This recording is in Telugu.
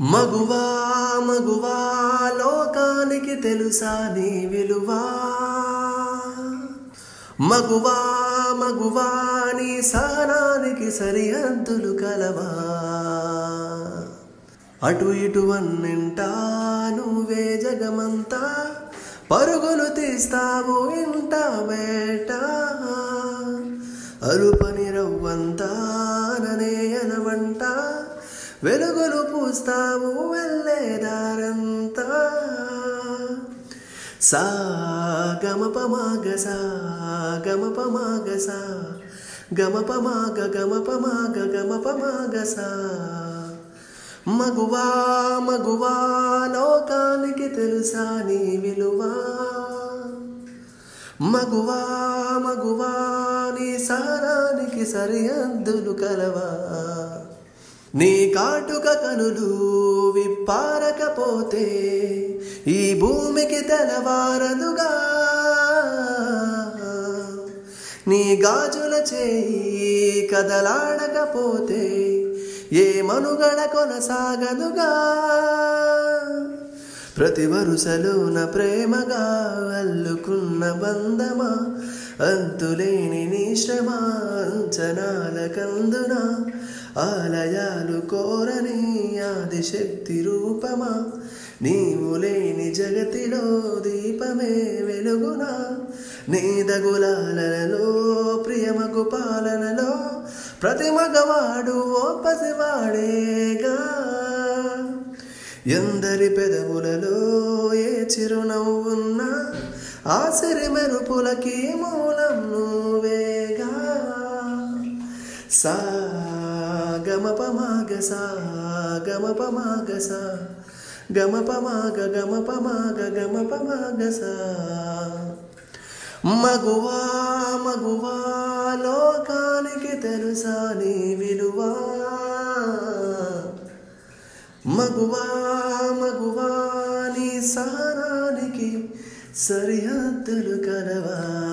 మగువా మగువా లోకానికి తెలుసా నీ విలువా? మగువా మగువా నీ సానానికి సరిహద్దులు కలవా? అటు ఇటు అన్నింటా నువ్వే జగమంతా పరుగులు తీస్తావు ఇంట బేట అరుపని రవ్వంతా ననే అనవంటా వెలుగులు పూస్తావు వెళ్ళేదారంతా సా గమ పమాగ సా. గమ పమాగ సా గమ పమాగ గమ పమాగ గమ పమాగ సా. మగువా మగువా లోకానికి తెలుసా నీ విలువా? మగువా మగువా నీ సారానికి సరిహద్దులు కలవా? నీ కాటుక కనులు విప్పారకపోతే ఈ భూమికి తెలవారదుగా నీ గాజుల చేయి కదలాడకపోతే ఏ మనుగడ కొనసాగదుగా. ప్రతి వరుసలోన ప్రేమగా అల్లుకున్న బంధమా? అంతులేని నీ అంచనాల కందున? ఆలయాలు కోరని ఆదిశక్తి రూపమా? నీవు లేని జగతిలో దీపమే వెలుగునా? నీదగులాలలో ప్రియమగు పాలనలో ప్రతి మగవాడు ఓ పసివాడేగా? ఎందరి పెదవులలో ఏ చిరునవ్వున్నా ఆ సిరి మెరుపులకి మూలం నువ్వేగా. సా గమ సా గమపమాగ సా గమ పమాగ గమ సా. మగువా మగువా లోకానికి తెలుసా నీ విలువా? मगवा मगवानि सारा सरिहद्द करवा